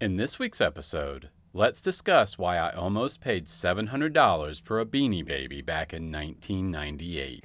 In this week's episode, let's discuss why I almost paid $700 for a beanie baby back in 1998.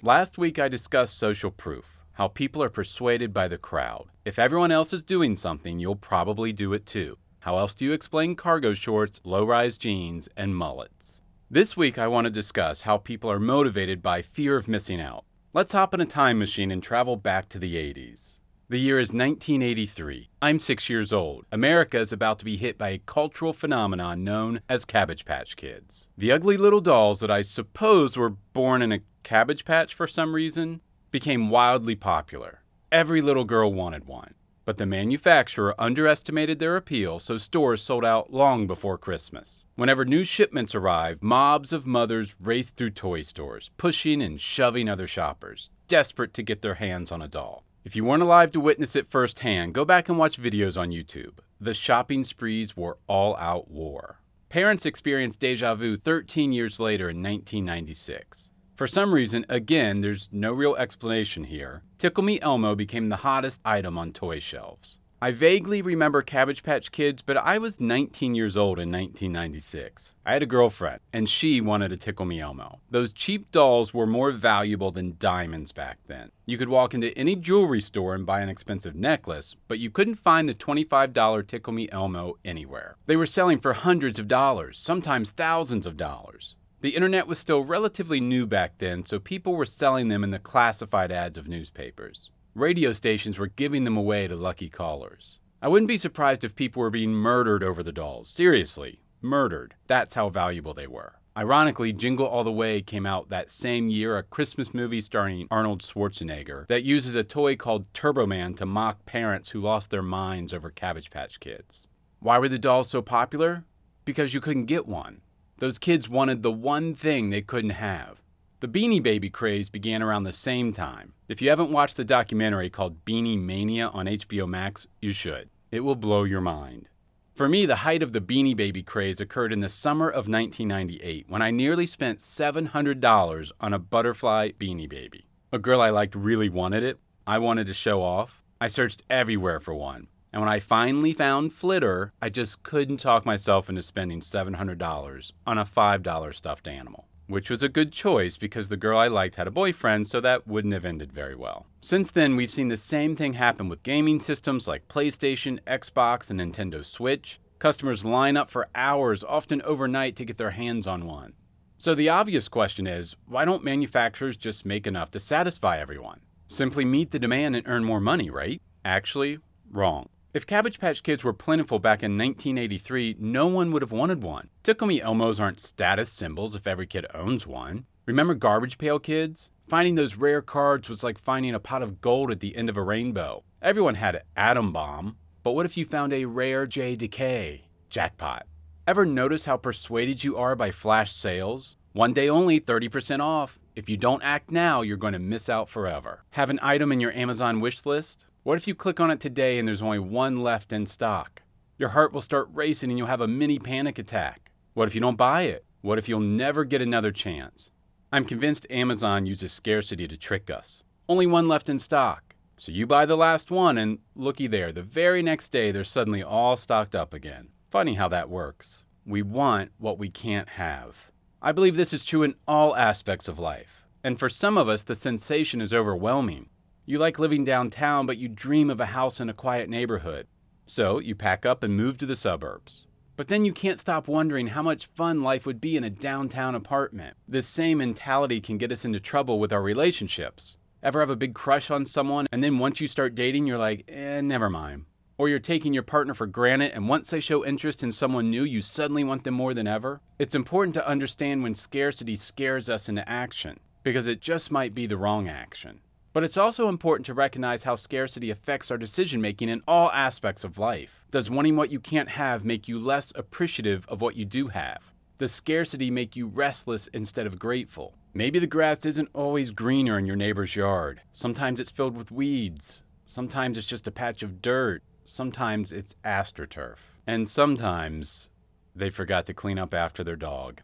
Last week I discussed social proof, how people are persuaded by the crowd. If everyone else is doing something, you'll probably do it too. How else do you explain cargo shorts, low rise jeans, and mullets? This week I want to discuss how people are motivated by fear of missing out. Let's hop in a time machine and travel back to the 80s. The year is 1983. I'm six years old. America is about to be hit by a cultural phenomenon known as Cabbage Patch Kids. The ugly little dolls that I suppose were born in a cabbage patch for some reason became wildly popular. Every little girl wanted one. But the manufacturer underestimated their appeal, so stores sold out long before Christmas. Whenever new shipments arrived, mobs of mothers raced through toy stores, pushing and shoving other shoppers, desperate to get their hands on a doll. If you weren't alive to witness it firsthand, go back and watch videos on YouTube. The shopping sprees were all out war. Parents experienced deja vu 13 years later in 1996. For some reason, again, there's no real explanation here, Tickle Me Elmo became the hottest item on toy shelves. I vaguely remember Cabbage Patch Kids, but I was 19 years old in 1996. I had a girlfriend, and she wanted a Tickle Me Elmo. Those cheap dolls were more valuable than diamonds back then. You could walk into any jewelry store and buy an expensive necklace, but you couldn't find the $25 Tickle Me Elmo anywhere. They were selling for hundreds of dollars, sometimes thousands of dollars. The internet was still relatively new back then, so people were selling them in the classified ads of newspapers radio stations were giving them away to lucky callers. I wouldn't be surprised if people were being murdered over the dolls. Seriously, murdered. That's how valuable they were. Ironically, Jingle All the Way came out that same year, a Christmas movie starring Arnold Schwarzenegger that uses a toy called Turbo Man to mock parents who lost their minds over Cabbage Patch Kids. Why were the dolls so popular? Because you couldn't get one. Those kids wanted the one thing they couldn't have the Beanie Baby craze began around the same time. If you haven't watched the documentary called Beanie Mania on HBO Max, you should. It will blow your mind. For me, the height of the Beanie Baby craze occurred in the summer of 1998 when I nearly spent $700 on a butterfly Beanie Baby. A girl I liked really wanted it. I wanted to show off. I searched everywhere for one. And when I finally found Flitter, I just couldn't talk myself into spending $700 on a $5 stuffed animal which was a good choice because the girl I liked had a boyfriend, so that wouldn't have ended very well. Since then, we've seen the same thing happen with gaming systems like PlayStation, Xbox, and Nintendo Switch. Customers line up for hours, often overnight, to get their hands on one. So the obvious question is why don't manufacturers just make enough to satisfy everyone? Simply meet the demand and earn more money, right? Actually, wrong. If Cabbage Patch Kids were plentiful back in 1983, no one would have wanted one. Tickle Me Elmos aren't status symbols if every kid owns one. Remember Garbage Pail Kids? Finding those rare cards was like finding a pot of gold at the end of a rainbow. Everyone had an Adam Bomb, but what if you found a rare J Decay? Jackpot. Ever notice how persuaded you are by flash sales? One day only, 30% off. If you don't act now, you're going to miss out forever. Have an item in your Amazon wish list? What if you click on it today and there's only one left in stock? Your heart will start racing and you'll have a mini panic attack. What if you don't buy it? What if you'll never get another chance? I'm convinced Amazon uses scarcity to trick us. Only one left in stock. So you buy the last one, and looky there, the very next day they're suddenly all stocked up again. Funny how that works. We want what we can't have. I believe this is true in all aspects of life. And for some of us, the sensation is overwhelming. You like living downtown, but you dream of a house in a quiet neighborhood. So you pack up and move to the suburbs. But then you can't stop wondering how much fun life would be in a downtown apartment. This same mentality can get us into trouble with our relationships. Ever have a big crush on someone, and then once you start dating, you're like, eh, never mind. Or you're taking your partner for granted, and once they show interest in someone new, you suddenly want them more than ever? It's important to understand when scarcity scares us into action, because it just might be the wrong action. But it's also important to recognize how scarcity affects our decision making in all aspects of life. Does wanting what you can't have make you less appreciative of what you do have? Does scarcity make you restless instead of grateful? Maybe the grass isn't always greener in your neighbor's yard. Sometimes it's filled with weeds. Sometimes it's just a patch of dirt. sometimes it's AstroTurf, and sometimes they forgot to clean up after their dog.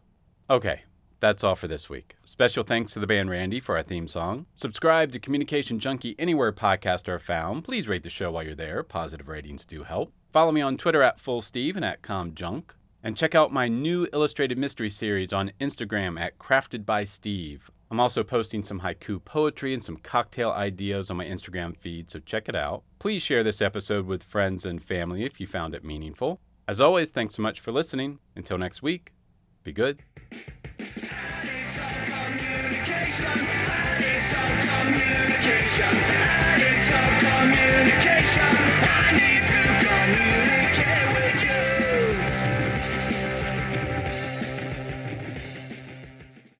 Okay, that's all for this week. Special thanks to the band Randy for our theme song. Subscribe to Communication Junkie anywhere podcasts are found. Please rate the show while you're there. Positive ratings do help. Follow me on Twitter at FullSteve and at ComJunk. And check out my new illustrated mystery series on Instagram at Crafted by Steve. I'm also posting some haiku poetry and some cocktail ideas on my Instagram feed, so check it out. Please share this episode with friends and family if you found it meaningful. As always, thanks so much for listening. Until next week, be good. Communication.